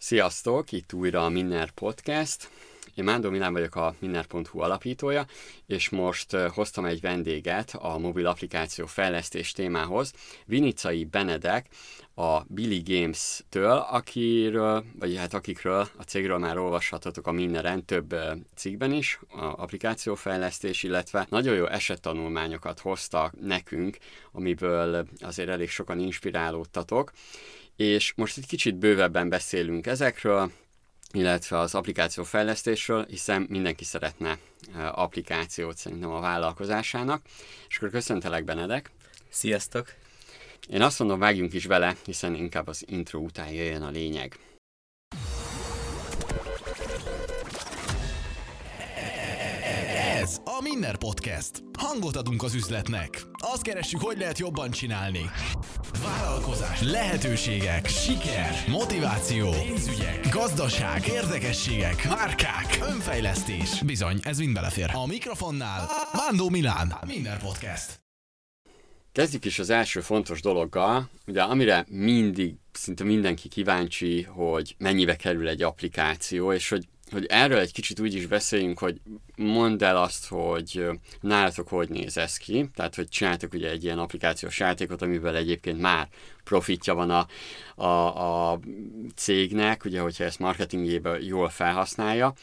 Sziasztok, itt újra a Minner Podcast. Én Mándor Milán vagyok a Minner.hu alapítója, és most hoztam egy vendéget a mobil applikáció fejlesztés témához, Vinicai Benedek, a Billy Games-től, akiről, vagy hát akikről a cégről már olvashatatok a Minneren több cikkben is, a applikációfejlesztés, illetve nagyon jó esettanulmányokat hoztak nekünk, amiből azért elég sokan inspirálódtatok, és most egy kicsit bővebben beszélünk ezekről, illetve az applikáció fejlesztésről, hiszen mindenki szeretne applikációt szerintem a vállalkozásának. És akkor köszöntelek Benedek. Sziasztok! Én azt mondom, vágjunk is vele, hiszen inkább az intro után jöjjön a lényeg. A Minner Podcast. Hangot adunk az üzletnek. Azt keressük, hogy lehet jobban csinálni. Vállalkozás, lehetőségek, siker, motiváció, pénzügyek, gazdaság, érdekességek, márkák, önfejlesztés. Bizony, ez mind belefér. A mikrofonnál Mándó Milán. Minner Podcast. Kezdjük is az első fontos dologgal, ugye amire mindig szinte mindenki kíváncsi, hogy mennyibe kerül egy applikáció, és hogy hogy erről egy kicsit úgy is beszéljünk, hogy mondd el azt, hogy nálatok hogy néz ez ki, tehát hogy csináltok ugye egy ilyen applikációs játékot, amivel egyébként már profitja van a, a, a cégnek, ugye hogyha ezt marketingében jól felhasználja,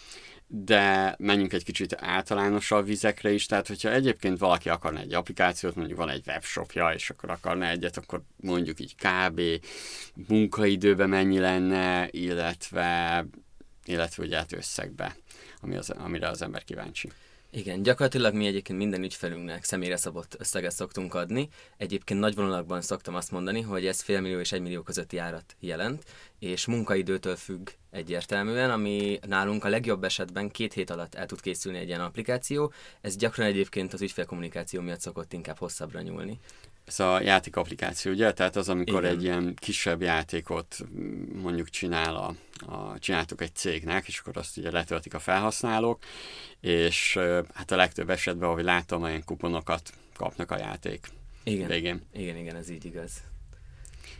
de menjünk egy kicsit általánosabb vizekre is, tehát hogyha egyébként valaki akarna egy applikációt, mondjuk van egy webshopja, és akkor akarna egyet, akkor mondjuk így kb. munkaidőben mennyi lenne, illetve illetve ugye hát összegbe, ami az, amire az ember kíváncsi. Igen, gyakorlatilag mi egyébként minden ügyfelünknek személyre szabott összeget szoktunk adni. Egyébként nagy vonalakban szoktam azt mondani, hogy ez félmillió és egymillió közötti árat jelent, és munkaidőtől függ egyértelműen, ami nálunk a legjobb esetben két hét alatt el tud készülni egy ilyen applikáció. Ez gyakran egyébként az ügyfélkommunikáció miatt szokott inkább hosszabbra nyúlni ez a játék applikáció, ugye? Tehát az, amikor Igen. egy ilyen kisebb játékot mondjuk csinál a, a, csináltuk egy cégnek, és akkor azt ugye letöltik a felhasználók, és hát a legtöbb esetben, ahogy látom, olyan kuponokat kapnak a játék igen. végén. Igen, igen, ez így igaz.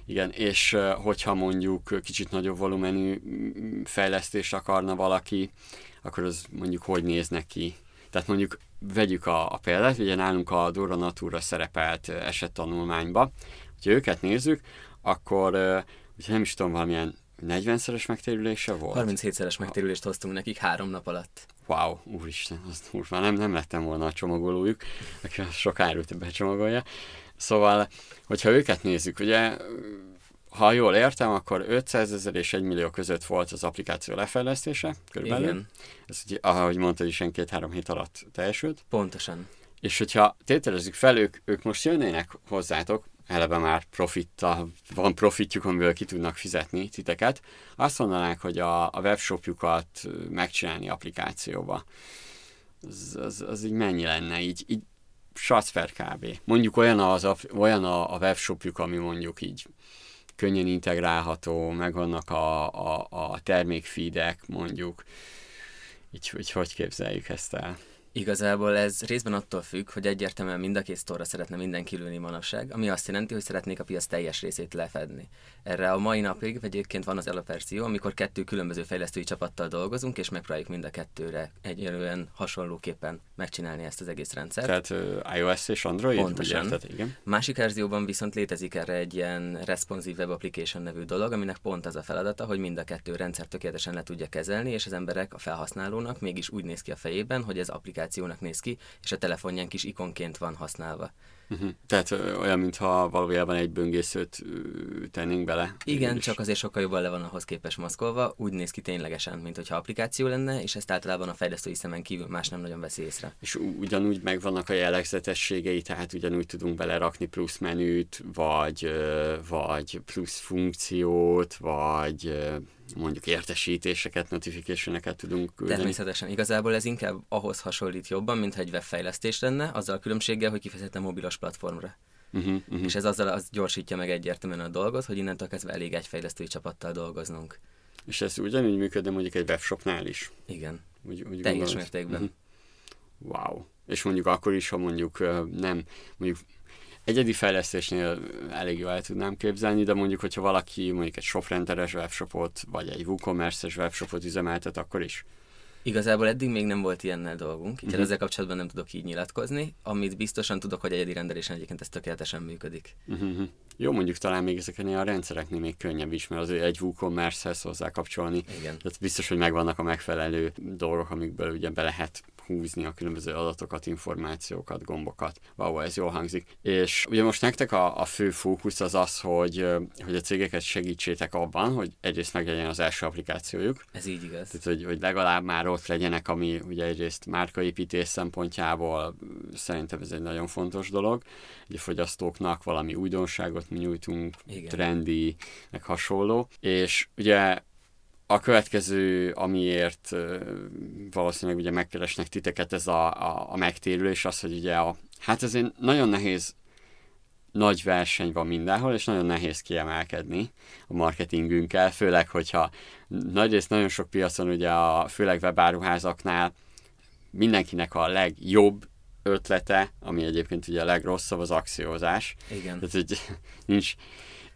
Igen, és hogyha mondjuk kicsit nagyobb volumenű fejlesztést akarna valaki, akkor az mondjuk hogy néz neki? Tehát mondjuk vegyük a, a példát, ugye nálunk a Dora Natura szerepelt esettanulmányba, hogyha őket nézzük, akkor ugye nem is tudom, valamilyen 40-szeres megtérülése volt? 37-szeres megtérülést hoztunk nekik három nap alatt. Wow, úristen, most már nem, nem lettem volna a csomagolójuk, aki sok árut becsomagolja. Szóval, hogyha őket nézzük, ugye ha jól értem, akkor 500 ezer és 1 millió között volt az applikáció lefejlesztése, körülbelül. Igen. Ez, ugye, ahogy mondtad is, két-három hét alatt teljesült. Pontosan. És hogyha tételezzük fel, ők, ők most jönnének hozzátok, eleve már profitta, van profitjuk, amiből ki tudnak fizetni titeket, azt mondanák, hogy a, a webshopjukat megcsinálni applikációba. Az, az, az így mennyi lenne? Így, így per kb. Mondjuk olyan, az, olyan a, a webshopjuk, ami mondjuk így könnyen integrálható, megvannak a, a, a termékfeedek mondjuk, így hogy hogy képzeljük ezt el. Igazából ez részben attól függ, hogy egyértelműen mind a két sztorra szeretne mindenki ülni manapság, ami azt jelenti, hogy szeretnék a piac teljes részét lefedni. Erre a mai napig egyébként van az verzió, amikor kettő különböző fejlesztői csapattal dolgozunk, és megpróbáljuk mind a kettőre egyelően hasonlóképpen megcsinálni ezt az egész rendszert. Tehát uh, iOS és Android? Pontosan. Ugye, igen. Másik verzióban viszont létezik erre egy ilyen Responsive Web Application nevű dolog, aminek pont az a feladata, hogy mind a kettő rendszer tökéletesen le tudja kezelni, és az emberek, a felhasználónak mégis úgy néz ki a fejében, hogy ez applikáció applikációnak néz ki, és a telefonján kis ikonként van használva. Uh-huh. Tehát olyan, mintha valójában egy böngészőt tennénk bele. Igen, csak azért sokkal jobban le van ahhoz képes maszkolva, úgy néz ki ténylegesen, mint hogyha applikáció lenne, és ezt általában a fejlesztői szemen kívül más nem nagyon veszi észre. És ugyanúgy megvannak a jellegzetességei, tehát ugyanúgy tudunk belerakni plusz menüt, vagy, vagy plusz funkciót, vagy mondjuk értesítéseket, notificationeket tudunk küldeni. Természetesen. Igazából ez inkább ahhoz hasonlít jobban, mint egy webfejlesztés lenne, azzal a különbséggel, hogy kifejezetten mobilos platformra. Uh-huh, uh-huh. És ez azzal az gyorsítja meg egyértelműen a dolgot, hogy innentől kezdve elég egy fejlesztői csapattal dolgoznunk. És ez ugyanúgy működne mondjuk egy webshopnál is? Igen. Úgy, úgy Teljes gondolod? mértékben. Uh-huh. Wow. És mondjuk akkor is, ha mondjuk nem, mondjuk egyedi fejlesztésnél elég jól el tudnám képzelni, de mondjuk, hogyha valaki mondjuk egy shoprenderes webshopot, vagy egy WooCommerce-es webshopot üzemeltet, akkor is. Igazából eddig még nem volt ilyennel dolgunk, így uh-huh. ezzel kapcsolatban nem tudok így nyilatkozni. Amit biztosan tudok, hogy egyedi rendelésen egyébként ez tökéletesen működik. Uh-huh. Jó, mondjuk talán még ezeknél a rendszereknél még könnyebb is, mert azért egy WooCommerce-hez hozzá kapcsolni. Igen. Tehát biztos, hogy megvannak a megfelelő dolgok, amikből ugye be lehet húzni a különböző adatokat, információkat, gombokat. Wow, ez jól hangzik. És ugye most nektek a, a fő fókusz az az, hogy, hogy a cégeket segítsétek abban, hogy egyrészt meglegyen az első applikációjuk. Ez így igaz. Tehát, hogy, hogy legalább már ott legyenek, ami ugye egyrészt márkaépítés szempontjából szerintem ez egy nagyon fontos dolog. Ugye fogyasztóknak valami újdonságot mi nyújtunk, Igen. trendi, meg hasonló. És ugye a következő, amiért valószínűleg ugye megkeresnek titeket, ez a, a, a megtérülés, az, hogy ugye a, hát ezért nagyon nehéz nagy verseny van mindenhol, és nagyon nehéz kiemelkedni a marketingünkkel, főleg, hogyha nagyrészt nagyon sok piacon, ugye a, főleg webáruházaknál mindenkinek a legjobb ötlete, ami egyébként ugye a legrosszabb, az akciózás. Igen. Tehát, hogy nincs,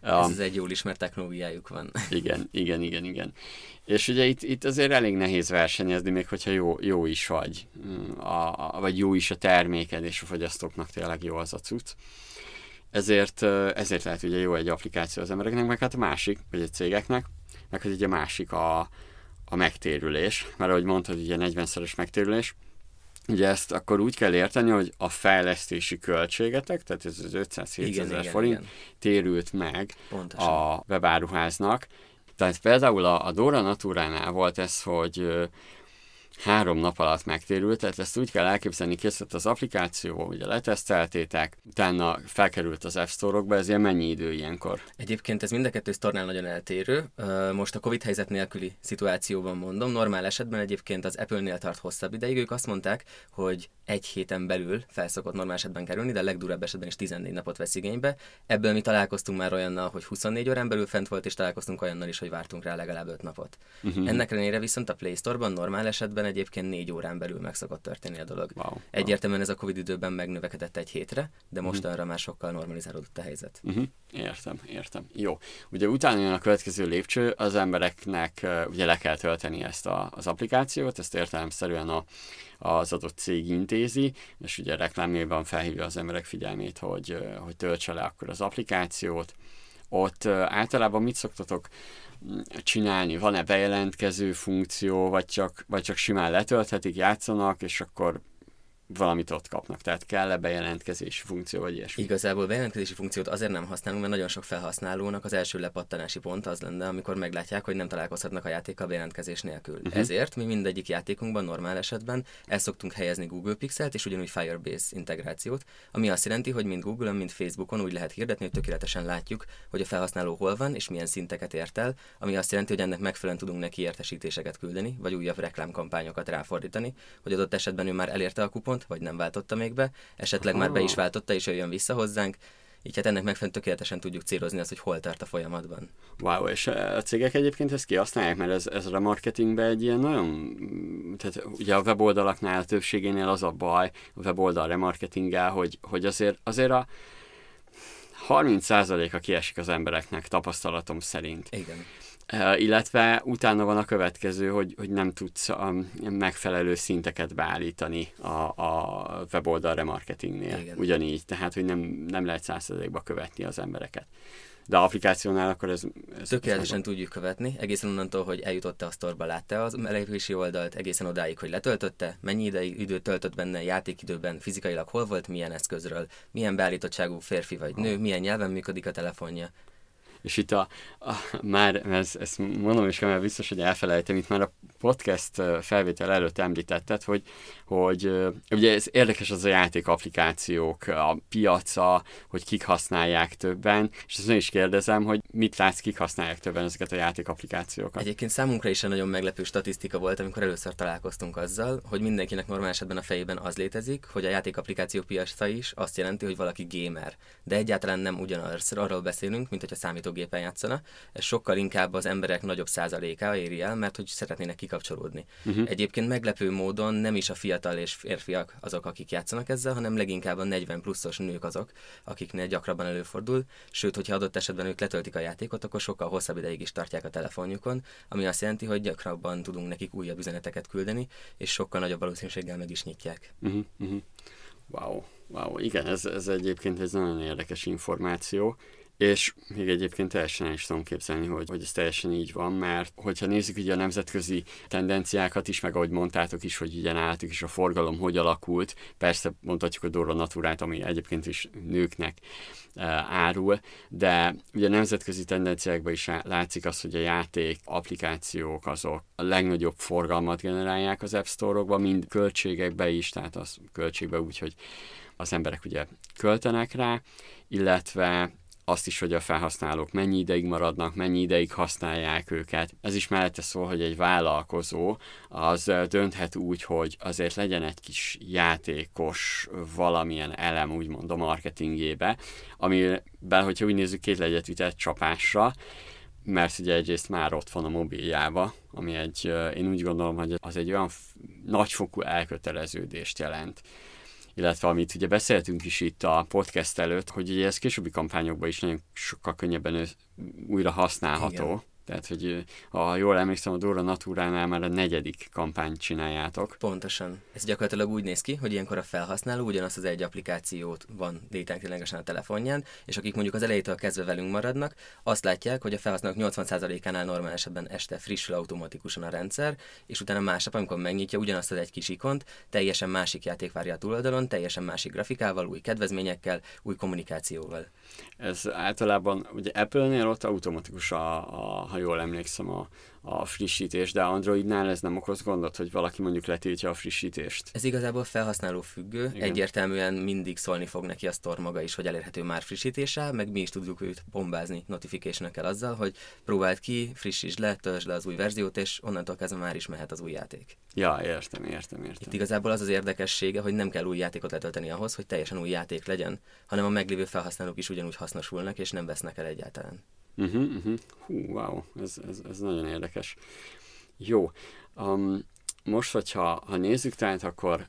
ez um, az egy jól ismert technológiájuk van. Igen, igen, igen, igen. És ugye itt, itt azért elég nehéz versenyezni, még hogyha jó, jó is vagy, a, a, vagy jó is a terméked, és a fogyasztóknak tényleg jó az a cucc. Ezért, ezért lehet ugye jó egy applikáció az embereknek, meg hát a másik, vagy a cégeknek, meg hogy ugye a másik a, a megtérülés, mert ahogy mondtad, ugye 40-szeres megtérülés, Ugye ezt akkor úgy kell érteni, hogy a fejlesztési költségetek, tehát ez az 500 ezer forint igen. térült meg Pontosan. a webáruháznak. Tehát például a, a Dora Naturánál volt ez, hogy három nap alatt megtérült, tehát ezt úgy kell elképzelni, készült az applikáció, ugye leteszteltétek, utána felkerült az App Store-okba, ez ilyen mennyi idő ilyenkor? Egyébként ez mind a kettő sztornál nagyon eltérő. Most a Covid helyzet nélküli szituációban mondom, normál esetben egyébként az Apple-nél tart hosszabb ideig, ők azt mondták, hogy egy héten belül felszokott normál esetben kerülni, de a legdurább esetben is 14 napot vesz igénybe. Ebből mi találkoztunk már olyannal, hogy 24 órán belül fent volt, és találkoztunk olyannal is, hogy vártunk rá legalább 5 napot. Uh-huh. Ennek ellenére viszont a Play Store-ban normál esetben egyébként négy órán belül meg szokott történni a dolog. Wow, Egyértelműen ez a Covid időben megnövekedett egy hétre, de most uh-huh. arra már sokkal normalizálódott a helyzet. Uh-huh. Értem, értem. Jó. Ugye utána jön a következő lépcső, az embereknek ugye le kell tölteni ezt a, az applikációt, ezt értelemszerűen a, az adott cég intézi, és ugye reklámjában felhívja az emberek figyelmét, hogy, hogy töltse le akkor az applikációt. Ott általában mit szoktatok csinálni? Van-e bejelentkező funkció, vagy csak, vagy csak simán letölthetik, játszanak, és akkor valamit ott kapnak. Tehát kell-e bejelentkezési funkció, vagy ilyesmi? Igazából bejelentkezési funkciót azért nem használunk, mert nagyon sok felhasználónak az első lepattanási pont az lenne, amikor meglátják, hogy nem találkozhatnak a játékkal bejelentkezés nélkül. Uh-huh. Ezért mi mindegyik játékunkban normál esetben el szoktunk helyezni Google Pixelt és ugyanúgy Firebase integrációt, ami azt jelenti, hogy mind Google-on, mind Facebookon úgy lehet hirdetni, hogy tökéletesen látjuk, hogy a felhasználó hol van és milyen szinteket ért el, ami azt jelenti, hogy ennek megfelelően tudunk neki értesítéseket küldeni, vagy újabb reklámkampányokat ráfordítani, hogy adott esetben ő már elérte a kupont, volt, vagy nem váltotta még be, esetleg Aha. már be is váltotta, és jöjjön vissza hozzánk, így hát ennek megfelelően tökéletesen tudjuk célozni azt, hogy hol tart a folyamatban. Wow, és a cégek egyébként ezt kihasználják, mert ez, ez a marketingben egy ilyen nagyon, tehát ugye a weboldalaknál a többségénél az a baj, a weboldal remarketinggel, hogy, hogy azért, azért a 30%-a kiesik az embereknek tapasztalatom szerint. Igen illetve utána van a következő, hogy, hogy nem tudsz a megfelelő szinteket beállítani a, a weboldal remarketingnél. Igen. Ugyanígy, tehát hogy nem, nem lehet százszerzékba követni az embereket. De a applikációnál akkor ez... ez Tökéletesen ez tudjuk követni, egészen onnantól, hogy eljutott a sztorba, látta az elérési oldalt, egészen odáig, hogy letöltötte, mennyi ideig időt töltött benne, játékidőben, fizikailag hol volt, milyen eszközről, milyen beállítottságú férfi vagy nő, milyen nyelven működik a telefonja és itt a, a már, ezt, ezt mondom is, mert biztos, hogy elfelejtem, itt már a podcast felvétel előtt említetted, hogy, hogy ugye ez érdekes az a játék applikációk, a piaca, hogy kik használják többen, és ezt is kérdezem, hogy mit látsz, kik használják többen ezeket a játék applikációkat. Egyébként számunkra is egy nagyon meglepő statisztika volt, amikor először találkoztunk azzal, hogy mindenkinek normál esetben a fejében az létezik, hogy a játék applikáció piaca is azt jelenti, hogy valaki gamer. De egyáltalán nem ugyanaz, arról beszélünk, mint hogy a számítógépen játszana. Ez sokkal inkább az emberek nagyobb százaléka éri el, mert hogy szeretnének kikapcsolódni. Uh-huh. Egyébként meglepő módon nem is a fiatal és férfiak azok, akik játszanak ezzel, hanem leginkább a 40 pluszos nők azok, akiknél gyakrabban előfordul, sőt, hogyha adott esetben ők letöltik a játékot, akkor sokkal hosszabb ideig is tartják a telefonjukon, ami azt jelenti, hogy gyakrabban tudunk nekik újabb üzeneteket küldeni, és sokkal nagyobb valószínűséggel meg is nyitják. Uh-huh, uh-huh. Wow, wow, igen, ez, ez egyébként egy nagyon érdekes információ, és még egyébként teljesen el is tudom képzelni, hogy, hogy ez teljesen így van, mert hogyha nézzük ugye a nemzetközi tendenciákat is, meg ahogy mondtátok is, hogy ugye nálatok is a forgalom hogy alakult, persze mondhatjuk a Dora Naturát, ami egyébként is nőknek e, árul, de ugye a nemzetközi tendenciákban is látszik az, hogy a játék applikációk azok a legnagyobb forgalmat generálják az App Store-okban, mind költségekbe is, tehát az költségbe úgy, hogy az emberek ugye költenek rá, illetve azt is, hogy a felhasználók mennyi ideig maradnak, mennyi ideig használják őket. Ez is mellette szól, hogy egy vállalkozó az dönthet úgy, hogy azért legyen egy kis játékos valamilyen elem, úgymond a marketingébe, amiben, hogyha úgy nézzük, két legyet ütett csapásra, mert ugye egyrészt már ott van a mobiljába, ami egy, én úgy gondolom, hogy az egy olyan nagyfokú elköteleződést jelent illetve amit ugye beszéltünk is itt a podcast előtt, hogy ugye ez későbbi kampányokban is nagyon sokkal könnyebben újra használható. Igen. Tehát, hogy ha jól emlékszem, a Dora Naturánál már a negyedik kampányt csináljátok. Pontosan. Ez gyakorlatilag úgy néz ki, hogy ilyenkor a felhasználó ugyanazt az egy applikációt van létánk ténylegesen a telefonján, és akik mondjuk az elejétől kezdve velünk maradnak, azt látják, hogy a felhasználók 80%-ánál normál esetben este frissül automatikusan a rendszer, és utána másnap, amikor megnyitja ugyanazt az egy kis ikont, teljesen másik játék várja a túloldalon, teljesen másik grafikával, új kedvezményekkel, új kommunikációval. Ez általában, ugye Apple-nél ott automatikus a, a ha jól emlékszem, a, a frissítés, de Androidnál ez nem okoz gondot, hogy valaki mondjuk letiltja a frissítést. Ez igazából felhasználó függő, Igen. egyértelműen mindig szólni fog neki a store maga is, hogy elérhető már frissítéssel, meg mi is tudjuk őt bombázni notification azzal, hogy próbáld ki, frissítsd le, töltsd le az új verziót, és onnantól kezdve már is mehet az új játék. Ja, értem, értem, értem. Itt igazából az az érdekessége, hogy nem kell új játékot letölteni ahhoz, hogy teljesen új játék legyen, hanem a meglévő felhasználók is ugyanúgy hasznosulnak, és nem vesznek el egyáltalán. Uh-huh, uh-huh. Hú, wow, ez, ez, ez nagyon érdekes. Jó, um, most, hogyha ha nézzük, tehát akkor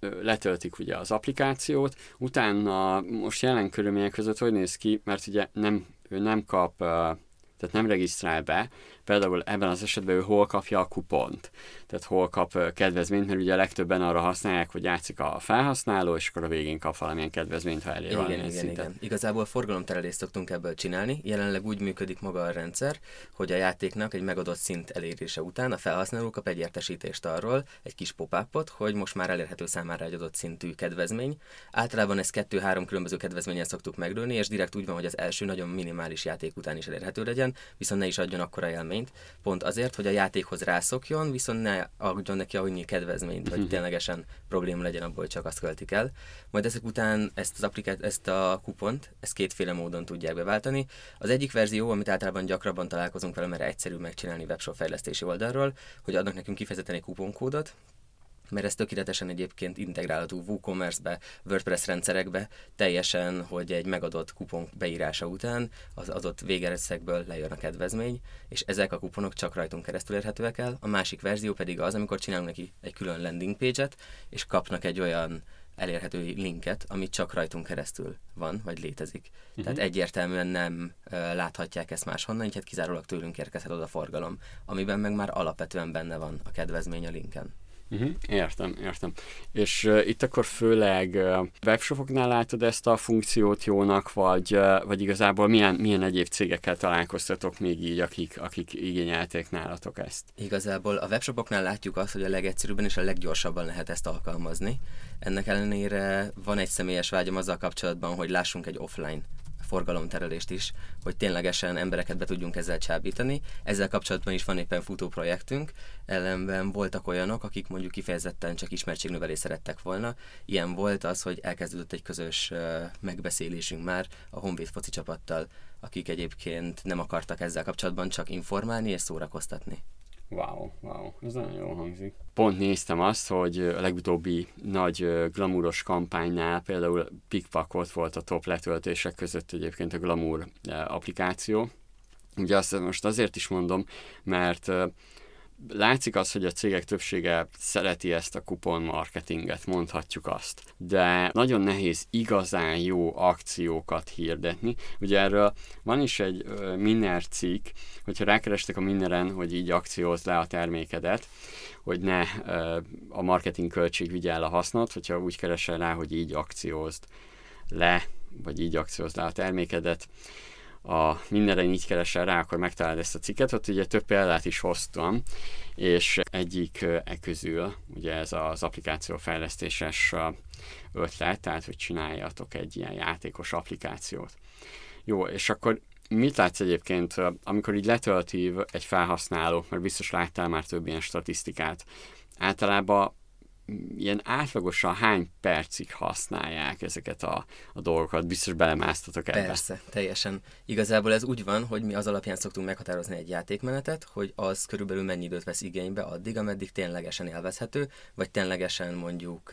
letöltik ugye az applikációt, utána most jelen körülmények között hogy néz ki, mert ugye nem, ő nem kap, tehát nem regisztrál be, például ebben az esetben ő hol kapja a kupont, tehát hol kap kedvezményt, mert ugye legtöbben arra használják, hogy játszik a felhasználó, és akkor a végén kap valamilyen kedvezményt, ha elér igen, igen, szinten. igen. Igazából forgalomterelést szoktunk ebből csinálni. Jelenleg úgy működik maga a rendszer, hogy a játéknak egy megadott szint elérése után a felhasználó kap egy értesítést arról, egy kis pop hogy most már elérhető számára egy adott szintű kedvezmény. Általában ezt kettő-három különböző kedvezményen szoktuk meglőni, és direkt úgy van, hogy az első nagyon minimális játék után is elérhető legyen, viszont ne is adjon akkora élmény kedvezményt, pont azért, hogy a játékhoz rászokjon, viszont ne adjon neki annyi kedvezményt, hogy mhm. ténylegesen probléma legyen abból, hogy csak azt költik el. Majd ezek után ezt az applikát, ezt a kupont, ezt kétféle módon tudják beváltani. Az egyik verzió, amit általában gyakrabban találkozunk vele, mert egyszerű megcsinálni webshop fejlesztési oldalról, hogy adnak nekünk kifejezetten egy kuponkódot, mert ez tökéletesen egyébként integrálható WooCommerce-be, WordPress rendszerekbe, teljesen, hogy egy megadott kupon beírása után az adott végerőszegből lejön a kedvezmény, és ezek a kuponok csak rajtunk keresztül érhetőek el. A másik verzió pedig az, amikor csinálunk neki egy külön landing page-et, és kapnak egy olyan elérhető linket, ami csak rajtunk keresztül van, vagy létezik. Uh-huh. Tehát egyértelműen nem uh, láthatják ezt máshonnan, így hát kizárólag tőlünk érkezhet oda forgalom, amiben meg már alapvetően benne van a kedvezmény a linken. Uh-huh, értem, értem. És uh, itt akkor főleg uh, webshopoknál látod ezt a funkciót jónak, vagy, uh, vagy igazából milyen, milyen egyéb cégekkel találkoztatok még így, akik, akik igényelték nálatok ezt? Igazából a webshopoknál látjuk azt, hogy a legegyszerűbben és a leggyorsabban lehet ezt alkalmazni. Ennek ellenére van egy személyes vágyam azzal kapcsolatban, hogy lássunk egy offline forgalomterelést is, hogy ténylegesen embereket be tudjunk ezzel csábítani. Ezzel kapcsolatban is van éppen futó projektünk, ellenben voltak olyanok, akik mondjuk kifejezetten csak ismertségnövelést szerettek volna. Ilyen volt az, hogy elkezdődött egy közös megbeszélésünk már a Honvéd foci csapattal, akik egyébként nem akartak ezzel kapcsolatban csak informálni és szórakoztatni. Wow, wow, ez nagyon jól hangzik. Pont néztem azt, hogy a legutóbbi nagy glamúros kampánynál például Pickpackot volt a top letöltések között egyébként a Glamour applikáció. Ugye azt most azért is mondom, mert látszik az, hogy a cégek többsége szereti ezt a kupon marketinget, mondhatjuk azt. De nagyon nehéz igazán jó akciókat hirdetni. Ugye erről van is egy Minner cikk, hogyha rákerestek a Minneren, hogy így akcióz le a termékedet, hogy ne a marketing költség vigye el a hasznot, hogyha úgy keresel rá, hogy így akciózd le, vagy így akciózd le a termékedet, a mindenre így keresel rá, akkor megtalálod ezt a cikket, ott ugye több példát is hoztam, és egyik e közül, ugye ez az applikáció fejlesztéses ötlet, tehát hogy csináljatok egy ilyen játékos applikációt. Jó, és akkor mit látsz egyébként, amikor így letölti egy felhasználó, mert biztos láttál már több ilyen statisztikát, általában ilyen átlagosan hány percig használják ezeket a, a dolgokat? Biztos belemásztatok ebbe. Persze, teljesen. Igazából ez úgy van, hogy mi az alapján szoktunk meghatározni egy játékmenetet, hogy az körülbelül mennyi időt vesz igénybe addig, ameddig ténylegesen élvezhető, vagy ténylegesen mondjuk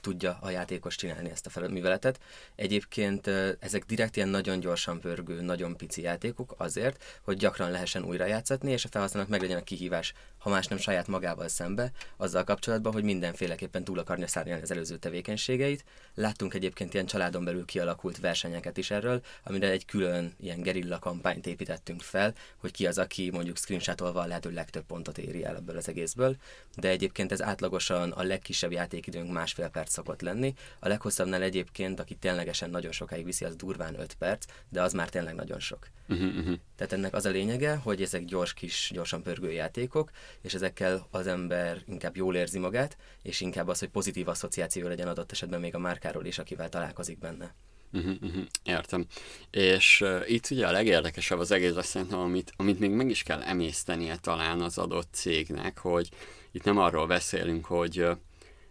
tudja a játékos csinálni ezt a műveletet. Egyébként ezek direkt ilyen nagyon gyorsan pörgő, nagyon pici játékok azért, hogy gyakran lehessen újra játszatni, és a felhasználónak meg legyen a kihívás, ha más nem saját magával szembe, azzal kapcsolatban, hogy mindenféleképpen túl akarja szállni az előző tevékenységeit. Láttunk egyébként ilyen családon belül kialakult versenyeket is erről, amire egy külön ilyen gerilla kampányt építettünk fel, hogy ki az, aki mondjuk screenshotolva a lehető legtöbb pontot éri el ebből az egészből. De egyébként ez átlagosan a legkisebb játékidőnk másfél perc szokott lenni. A leghosszabbnál egyébként, aki ténylegesen nagyon sokáig viszi, az durván 5 perc, de az már tényleg nagyon sok. Uh-huh, uh-huh. Tehát ennek az a lényege, hogy ezek gyors kis, gyorsan pörgő játékok, és ezekkel az ember inkább jól érzi magát, és inkább az, hogy pozitív asszociáció legyen adott esetben még a márkáról is, akivel találkozik benne. Uh-huh, uh-huh, értem. És uh, itt ugye a legérdekesebb az egész azt szerintem, amit, amit még meg is kell emésztenie talán az adott cégnek, hogy itt nem arról beszélünk, hogy uh,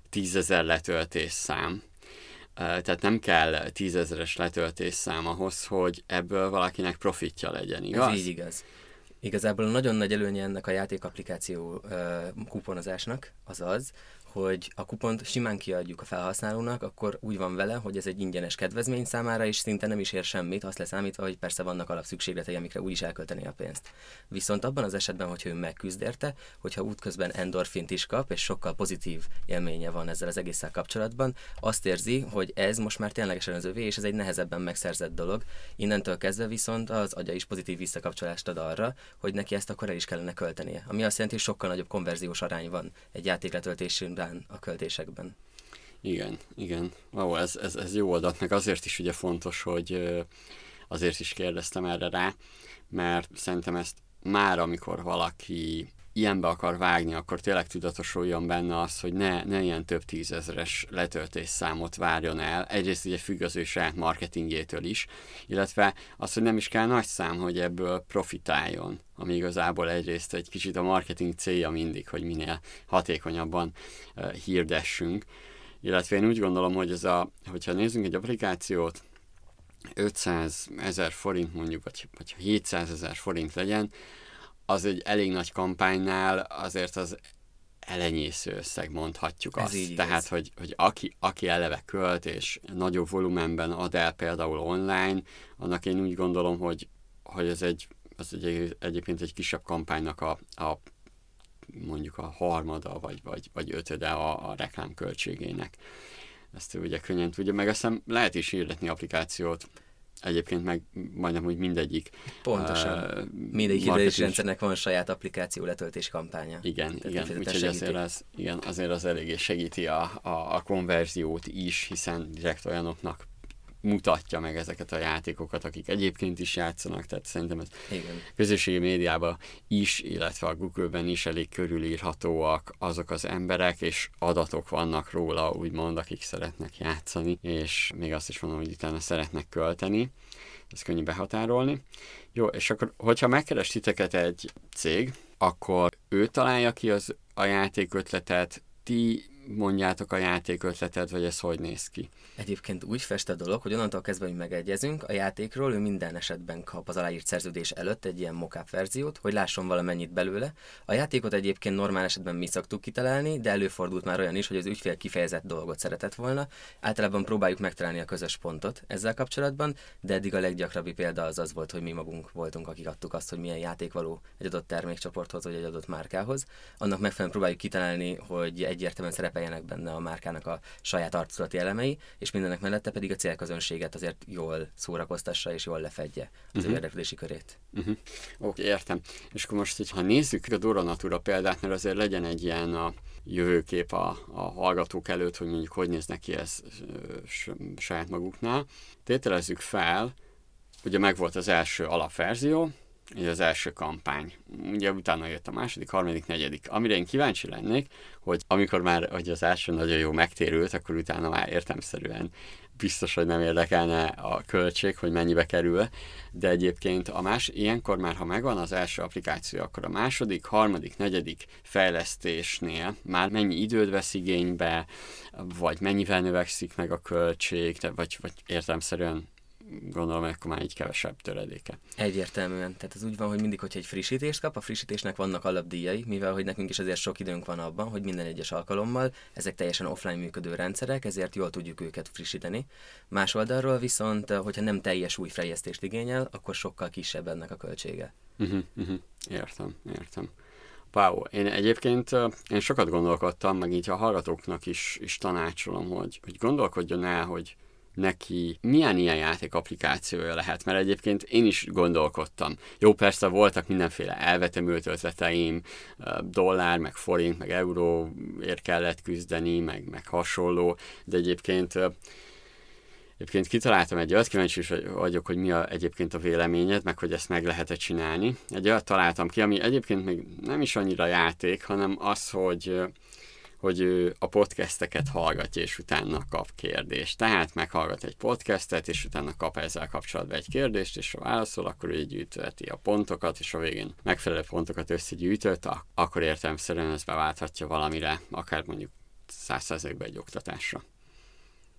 tízezer letöltés szám. Tehát nem kell tízezeres letöltés szám ahhoz, hogy ebből valakinek profitja legyen, igaz? Ez így igaz. Igazából a nagyon nagy előnye ennek a játékapplikáció uh, kuponozásnak az az, hogy a kupont simán kiadjuk a felhasználónak, akkor úgy van vele, hogy ez egy ingyenes kedvezmény számára, és szinte nem is ér semmit, azt leszámítva, hogy persze vannak alapszükségletei, amikre úgy is elkölteni a pénzt. Viszont abban az esetben, hogy ő megküzd érte, hogyha útközben endorfint is kap, és sokkal pozitív élménye van ezzel az egésszel kapcsolatban, azt érzi, hogy ez most már ténylegesen az övé, és ez egy nehezebben megszerzett dolog. Innentől kezdve viszont az agya is pozitív visszakapcsolást ad arra, hogy neki ezt akkor el is kellene költenie. Ami azt jelenti, hogy sokkal nagyobb konverziós arány van egy játékletöltésén után a költésekben. Igen, igen. Ó, ez, ez, ez jó adat, meg azért is ugye fontos, hogy azért is kérdeztem erre rá, mert szerintem ezt már amikor valaki ilyenbe akar vágni, akkor tényleg tudatosuljon benne az, hogy ne, ne ilyen több tízezeres letöltés számot várjon el. Egyrészt ugye függ az ő saját marketingjétől is, illetve az, hogy nem is kell nagy szám, hogy ebből profitáljon, ami igazából egyrészt egy kicsit a marketing célja mindig, hogy minél hatékonyabban uh, hirdessünk. Illetve én úgy gondolom, hogy ez a, hogyha nézzünk egy applikációt, 500 ezer forint mondjuk, vagy, vagy 700 ezer forint legyen, az egy elég nagy kampánynál azért az elenyésző összeg, mondhatjuk Ez azt. így Tehát, igaz. hogy, hogy aki, aki eleve költ, és nagyobb volumenben ad el például online, annak én úgy gondolom, hogy, hogy ez egy, az egy, egyébként egy kisebb kampánynak a, a mondjuk a harmada, vagy, vagy, vagy ötöde a, a reklámköltségének. Ezt ő ugye könnyen tudja, meg aztán lehet is hirdetni applikációt Egyébként meg majdnem, hogy mindegyik. Pontosan. Uh, mindegyik hirdetési rendszernek van saját applikáció letöltés kampánya. Igen, Tehát igen. Úgyhogy azért az, igen, azért az eléggé segíti a, a, a konverziót is, hiszen direkt olyanoknak mutatja meg ezeket a játékokat, akik egyébként is játszanak, tehát szerintem ez Igen. közösségi médiában is, illetve a Google-ben is elég körülírhatóak azok az emberek, és adatok vannak róla, úgymond, akik szeretnek játszani, és még azt is mondom, hogy utána szeretnek költeni. Ez könnyű behatárolni. Jó, és akkor, hogyha megkeres titeket egy cég, akkor ő találja ki az, a játékötletet, ti mondjátok a játékötletet, vagy ez hogy néz ki? Egyébként úgy fest a dolog, hogy onnantól kezdve, hogy megegyezünk, a játékról ő minden esetben kap az aláírt szerződés előtt egy ilyen mockup verziót, hogy lásson valamennyit belőle. A játékot egyébként normál esetben mi szoktuk kitalálni, de előfordult már olyan is, hogy az ügyfél kifejezett dolgot szeretett volna. Általában próbáljuk megtalálni a közös pontot ezzel kapcsolatban, de eddig a leggyakrabbi példa az az volt, hogy mi magunk voltunk, akik adtuk azt, hogy milyen játék való egy adott termékcsoporthoz vagy egy adott márkához. Annak megfelelően próbáljuk kitalálni, hogy egyértelműen szerepeljenek benne a márkának a saját arculati elemei, és mindenek mellette pedig a célközönséget azért jól szórakoztassa és jól lefedje az uh-huh. érdeklődési körét. Uh-huh. Oké, értem. És akkor most, hogyha nézzük a Dora Natura példát, mert azért legyen egy ilyen a jövőkép a, a hallgatók előtt, hogy mondjuk hogy néz neki ez saját maguknál. Tételezzük fel, ugye megvolt az első alapverzió, ugye az első kampány. Ugye utána jött a második, harmadik, negyedik. Amire én kíváncsi lennék, hogy amikor már hogy az első nagyon jó megtérült, akkor utána már értemszerűen biztos, hogy nem érdekelne a költség, hogy mennyibe kerül, de egyébként a más, ilyenkor már, ha megvan az első applikáció, akkor a második, harmadik, negyedik fejlesztésnél már mennyi időt vesz igénybe, vagy mennyivel növekszik meg a költség, vagy, vagy értelmszerűen gondolom, akkor már egy kevesebb töredéke. Egyértelműen. Tehát ez úgy van, hogy mindig, hogyha egy frissítést kap, a frissítésnek vannak alapdíjai, mivel hogy nekünk is azért sok időnk van abban, hogy minden egyes alkalommal ezek teljesen offline működő rendszerek, ezért jól tudjuk őket frissíteni. Más oldalról viszont, hogyha nem teljes új fejlesztést igényel, akkor sokkal kisebb ennek a költsége. Uh-huh, uh-huh. Értem, értem. Wow, én egyébként én sokat gondolkodtam, meg így a hallgatóknak is, is tanácsolom, hogy, hogy gondolkodjon el, hogy neki milyen ilyen játék applikációja lehet, mert egyébként én is gondolkodtam. Jó, persze voltak mindenféle elvetemült ötleteim, dollár, meg forint, meg euróért kellett küzdeni, meg, meg hasonló, de egyébként Egyébként kitaláltam egy olyat, kíváncsi is vagyok, hogy mi a, egyébként a véleményed, meg hogy ezt meg lehet-e csinálni. Egy olyat találtam ki, ami egyébként még nem is annyira játék, hanem az, hogy hogy ő a podcasteket hallgatja, és utána kap kérdést. Tehát meghallgat egy podcastet, és utána kap ezzel kapcsolatban egy kérdést, és ha válaszol, akkor ő gyűjtöheti a pontokat, és a végén megfelelő pontokat összegyűjtött, akkor értelemszerűen ez beválthatja valamire, akár mondjuk 100%-ba egy oktatásra.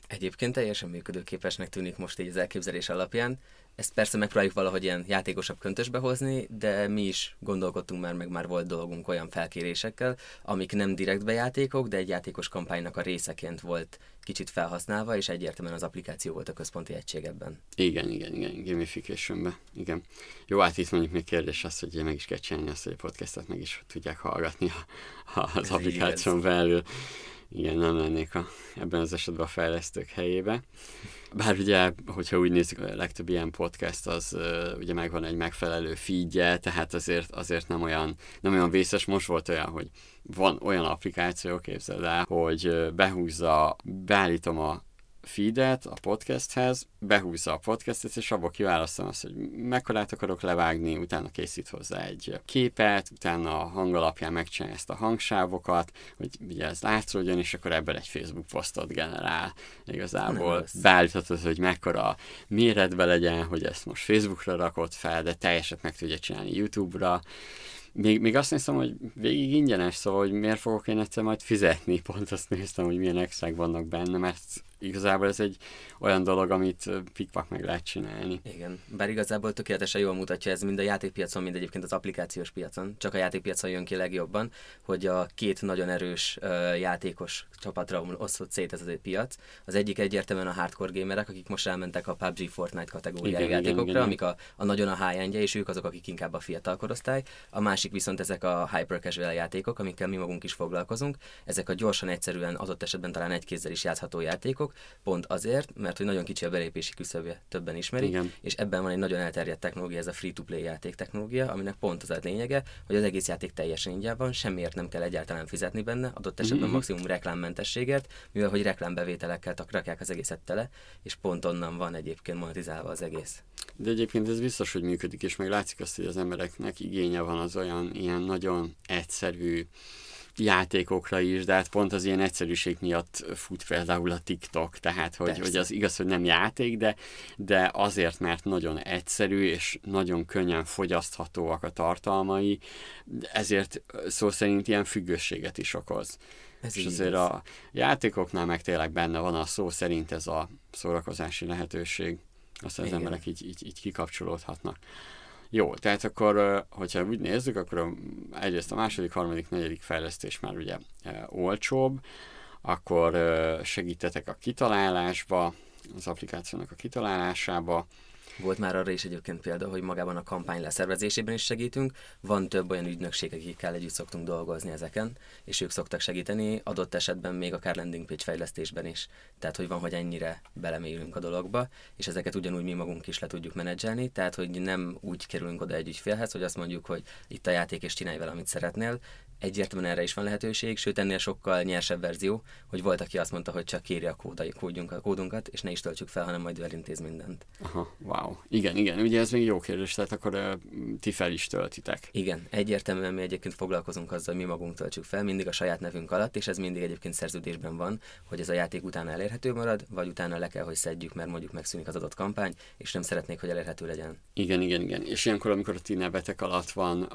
Egyébként teljesen működőképesnek tűnik most így az elképzelés alapján. Ezt persze megpróbáljuk valahogy ilyen játékosabb köntösbe hozni, de mi is gondolkodtunk már, meg már volt dolgunk olyan felkérésekkel, amik nem direktbe játékok, de egy játékos kampánynak a részeként volt kicsit felhasználva, és egyértelműen az applikáció volt a központi egység ebben. Igen, igen, igen, gamificationbe, igen. Jó, hát itt mondjuk még kérdés az, hogy meg is kell csinálni azt, hogy a podcastot meg is tudják hallgatni a, a, az applikáción belül igen, nem lennék a, ebben az esetben a fejlesztők helyébe. Bár ugye, hogyha úgy nézzük, a legtöbb ilyen podcast az ugye megvan egy megfelelő feedje, tehát azért, azért nem olyan, nem olyan vészes. Most volt olyan, hogy van olyan applikáció, képzeld el, hogy behúzza, beállítom a feedet a podcasthez, behúzza a podcastet, és abból kiválasztom azt, hogy mekkorát akarok levágni, utána készít hozzá egy képet, utána a hang alapján megcsinálja ezt a hangsávokat, hogy ugye ez látszódjon, és akkor ebből egy Facebook posztot generál. Igazából beállíthatod, hogy mekkora méretbe legyen, hogy ezt most Facebookra rakod fel, de teljeset meg tudja csinálni YouTube-ra, még, még azt néztem, hogy végig ingyenes, szóval hogy miért fogok én egyszer majd fizetni, pont azt néztem, hogy milyen extrák vannak benne, mert igazából ez egy olyan dolog, amit pikpak meg lehet csinálni. Igen, bár igazából tökéletesen jól mutatja ez mind a játékpiacon, mind egyébként az applikációs piacon. Csak a játékpiacon jön ki legjobban, hogy a két nagyon erős uh, játékos csapatra osztott szét ez az egy piac. Az egyik egyértelműen a hardcore gamerek, akik most elmentek a PUBG Fortnite kategóriájú igen, játékokra, igen, igen. amik a, a nagyon a high és ők azok, akik inkább a fiatal korosztály. A másik viszont ezek a hyper casual játékok, amikkel mi magunk is foglalkozunk. Ezek a gyorsan, egyszerűen, adott esetben talán egy kézzel is játszható játékok, játékok, pont azért, mert hogy nagyon kicsi a belépési küszöbje, többen ismerik, Igen. és ebben van egy nagyon elterjedt technológia, ez a free-to-play játék technológia, aminek pont az a lényege, hogy az egész játék teljesen ingyen van, semmiért nem kell egyáltalán fizetni benne, adott esetben mm-hmm. maximum reklámmentességért, mivel hogy reklámbevételekkel rakják az egészet tele, és pont onnan van egyébként monetizálva az egész. De egyébként ez biztos, hogy működik, és meg látszik azt, hogy az embereknek igénye van az olyan ilyen nagyon egyszerű játékokra is, de hát pont az ilyen egyszerűség miatt fut például a TikTok, tehát hogy, hogy az igaz, hogy nem játék, de, de azért, mert nagyon egyszerű és nagyon könnyen fogyaszthatóak a tartalmai, ezért szó szerint ilyen függőséget is okoz. Ez és azért igaz. a játékoknál meg tényleg benne van a szó szerint ez a szórakozási lehetőség. Azt az emberek így, így, így kikapcsolódhatnak. Jó, tehát akkor, hogyha úgy nézzük, akkor egyrészt a második, harmadik, negyedik fejlesztés már ugye olcsóbb, akkor segítetek a kitalálásba, az applikációnak a kitalálásába, volt már arra is egyébként példa, hogy magában a kampány leszervezésében is segítünk. Van több olyan ügynökség, akikkel együtt szoktunk dolgozni ezeken, és ők szoktak segíteni, adott esetben még akár landing page fejlesztésben is. Tehát, hogy van, hogy ennyire belemérünk a dologba, és ezeket ugyanúgy mi magunk is le tudjuk menedzselni, tehát, hogy nem úgy kerülünk oda egy ügyfélhez, hogy azt mondjuk, hogy itt a játék, és csinálj vele, amit szeretnél, egyértelműen erre is van lehetőség, sőt ennél sokkal nyersebb verzió, hogy volt, aki azt mondta, hogy csak kérje a kódai, kódjunkat, kódunkat, és ne is töltsük fel, hanem majd elintéz mindent. Aha, wow. Igen, igen, ugye ez még jó kérdés, tehát akkor uh, ti fel is töltitek. Igen, egyértelműen mi egyébként foglalkozunk azzal, hogy mi magunk töltsük fel, mindig a saját nevünk alatt, és ez mindig egyébként szerződésben van, hogy ez a játék utána elérhető marad, vagy utána le kell, hogy szedjük, mert mondjuk megszűnik az adott kampány, és nem szeretnék, hogy elérhető legyen. Igen, igen, igen. És ilyenkor, amikor a ti nevetek alatt van,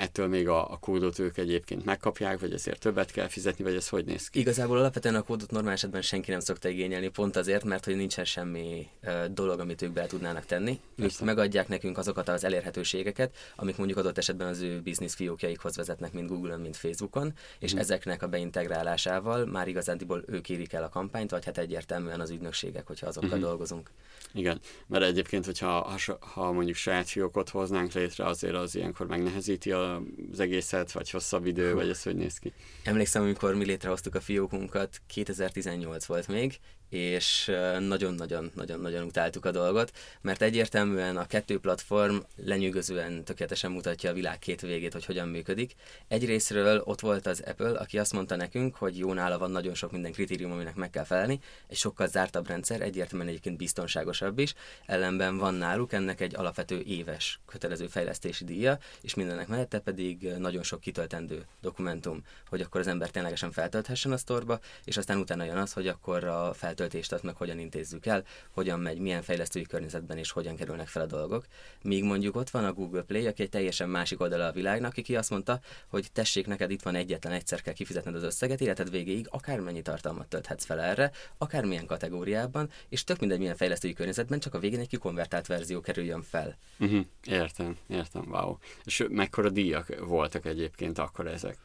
ettől még a, a kódot ők egyébként egyébként megkapják, vagy ezért többet kell fizetni, vagy ez hogy néz ki? Igazából alapvetően a kódot normál esetben senki nem szokta igényelni, pont azért, mert hogy nincsen semmi dolog, amit ők be tudnának tenni. Ők megadják nekünk azokat az elérhetőségeket, amik mondjuk adott esetben az ő biznisz fiókjaikhoz vezetnek, mint Google-on, mint Facebookon, és mm. ezeknek a beintegrálásával már igazándiból ők érik el a kampányt, vagy hát egyértelműen az ügynökségek, hogyha azokkal mm. dolgozunk. Igen, mert egyébként, hogyha ha, ha mondjuk saját fiókot hoznánk létre, azért az ilyenkor megnehezíti az egészet, vagy hosszabb idő, vagy ez hogy néz ki? Emlékszem, amikor mi létrehoztuk a fiókunkat, 2018 volt még, és nagyon-nagyon-nagyon-nagyon utáltuk a dolgot, mert egyértelműen a kettő platform lenyűgözően tökéletesen mutatja a világ két végét, hogy hogyan működik. Egyrésztről ott volt az Apple, aki azt mondta nekünk, hogy jó nála van nagyon sok minden kritérium, aminek meg kell felelni, egy sokkal zártabb rendszer, egyértelműen egyébként biztonságosabb is, ellenben van náluk ennek egy alapvető éves kötelező fejlesztési díja, és mindennek mellette pedig nagyon sok kitöltendő dokumentum, hogy akkor az ember ténylegesen feltölthessen a sztorba, és aztán utána jön az, hogy akkor a feltöltés letöltést, azt meg hogyan intézzük el, hogyan megy, milyen fejlesztői környezetben és hogyan kerülnek fel a dolgok. Míg mondjuk ott van a Google Play, aki egy teljesen másik oldala a világnak, aki azt mondta, hogy tessék, neked itt van egyetlen egyszer kell kifizetned az összeget, életed végéig akármennyi tartalmat tölthetsz fel erre, akármilyen kategóriában, és tök mindegy milyen fejlesztői környezetben, csak a végén egy kikonvertált verzió kerüljön fel. Uh-huh. Értem, értem, wow. És mekkora díjak voltak egyébként akkor ezek?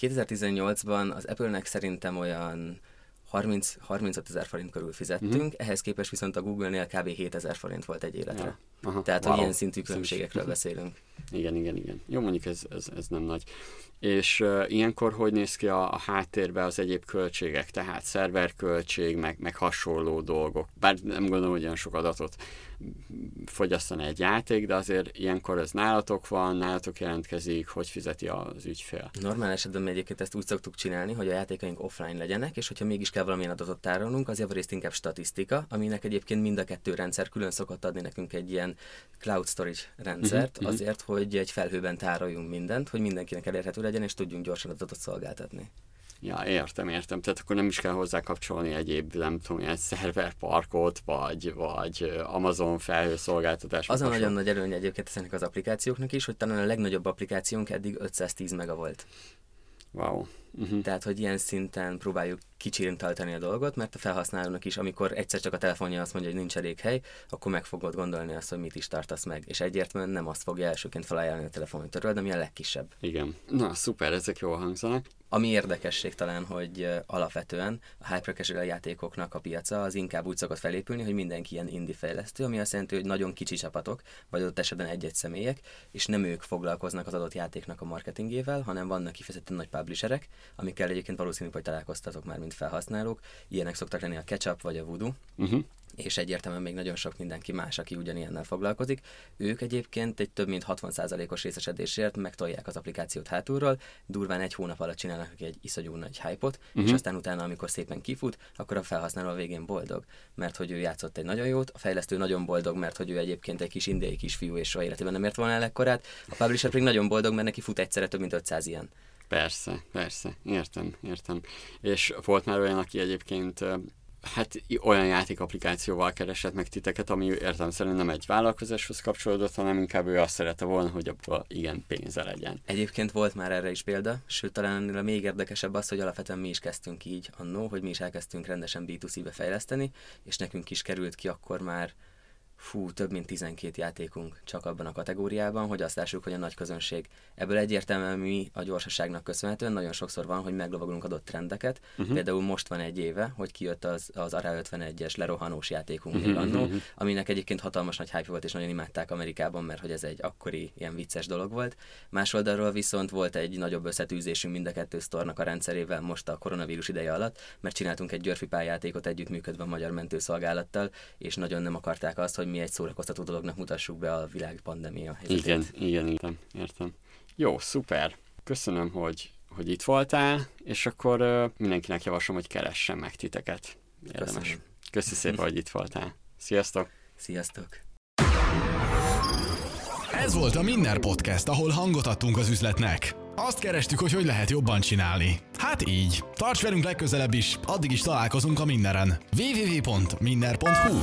2018-ban az Apple-nek szerintem olyan 30, 35 ezer forint körül fizettünk, uh-huh. ehhez képest viszont a Google-nél kb. 7 ezer forint volt egy életre. Ja. Aha, Tehát, wow. hogy ilyen szintű különbségekről beszélünk. Igen, igen, igen. Jó, mondjuk ez, ez, ez nem nagy. És uh, ilyenkor hogy néz ki a, a háttérbe az egyéb költségek, tehát szerverköltség, meg, meg hasonló dolgok. Bár nem gondolom, hogy olyan sok adatot fogyasztani egy játék, de azért ilyenkor ez nálatok van, nálatok jelentkezik, hogy fizeti az ügyfél. Normál esetben egyébként ezt úgy szoktuk csinálni, hogy a játékaink offline legyenek, és hogyha mégis kell valamilyen adatot tárolnunk, az javarészt inkább statisztika, aminek egyébként mind a kettő rendszer külön szokott adni nekünk egy ilyen cloud storage rendszert, uh-huh, azért, hogy egy felhőben tároljunk mindent, hogy mindenkinek elérhető legyen, és tudjunk gyorsan adatot szolgáltatni. Ja, értem, értem. Tehát akkor nem is kell hozzá kapcsolni egyéb, nem tudom, ilyen szerverparkot, vagy, vagy Amazon felhőszolgáltatás. Az a nagyon nagy előny egyébként ezeknek az applikációknak is, hogy talán a legnagyobb applikációnk eddig 510 mega volt. Wow. Uh-huh. Tehát, hogy ilyen szinten próbáljuk tartani a dolgot, mert a felhasználónak is, amikor egyszer csak a telefonja azt mondja, hogy nincs elég hely, akkor meg fogod gondolni azt, hogy mit is tartasz meg. És egyértelműen nem azt fogja elsőként felajánlani a telefon, hogy töröld, ami a legkisebb. Igen. Na, szuper, ezek jól hangzanak. Ami érdekesség talán, hogy alapvetően a hyper játékoknak a piaca az inkább úgy szokott felépülni, hogy mindenki ilyen indie fejlesztő, ami azt jelenti, hogy nagyon kicsi csapatok, vagy ott esetben egy-egy személyek, és nem ők foglalkoznak az adott játéknak a marketingével, hanem vannak kifejezetten nagy publisherek, amikkel egyébként valószínű, hogy találkoztatok már, mint felhasználók. Ilyenek szoktak lenni a Ketchup vagy a Voodoo. Uh-huh és egyértelműen még nagyon sok mindenki más, aki ugyanilyennel foglalkozik. Ők egyébként egy több mint 60%-os részesedésért megtolják az applikációt hátulról, durván egy hónap alatt csinálnak egy iszonyú nagy hype-ot, uh-huh. és mhm. aztán utána, amikor szépen kifut, akkor a felhasználó a végén boldog, mert hogy ő játszott egy nagyon jót, a fejlesztő nagyon boldog, mert hogy ő egyébként egy kis indiai kisfiú, és soha életében nem ért volna el ekkorát, a publisher pedig nagyon boldog, mert neki fut egyszerre több mint 500 ilyen. Persze, persze, értem, értem. És volt már olyan, aki egyébként hát olyan játékapplikációval keresett meg titeket, ami értem szerint nem egy vállalkozáshoz kapcsolódott, hanem inkább ő azt szerette volna, hogy abból igen pénze legyen. Egyébként volt már erre is példa, sőt talán ennél még érdekesebb az, hogy alapvetően mi is kezdtünk így annó, hogy mi is elkezdtünk rendesen B2C-be fejleszteni, és nekünk is került ki akkor már fú, több mint 12 játékunk csak abban a kategóriában, hogy azt lássuk, hogy a nagy közönség. Ebből egyértelműen mi a gyorsaságnak köszönhetően nagyon sokszor van, hogy meglovagolunk adott trendeket. Uh-huh. Például most van egy éve, hogy kijött az, az Ara 51-es lerohanós játékunk uh-huh, annó, uh-huh. aminek egyébként hatalmas nagy hype volt, és nagyon imádták Amerikában, mert hogy ez egy akkori ilyen vicces dolog volt. Más oldalról viszont volt egy nagyobb összetűzésünk mind a kettő sztornak a rendszerével most a koronavírus ideje alatt, mert csináltunk egy Györfi pályátékot együttműködve a Magyar Mentőszolgálattal, és nagyon nem akarták azt, hogy mi egy szórakoztató dolognak mutassuk be a világ pandémia helyzetét. Igen, igen, értem, értem. Jó, szuper. Köszönöm, hogy, hogy itt voltál, és akkor uh, mindenkinek javaslom, hogy keressen meg titeket. Érdemes. Köszönöm. Köszi szépen, hogy itt voltál. Sziasztok! Sziasztok! Ez volt a Minner Podcast, ahol hangot adtunk az üzletnek. Azt kerestük, hogy hogy lehet jobban csinálni. Hát így. Tarts velünk legközelebb is, addig is találkozunk a Minneren. www.minner.hu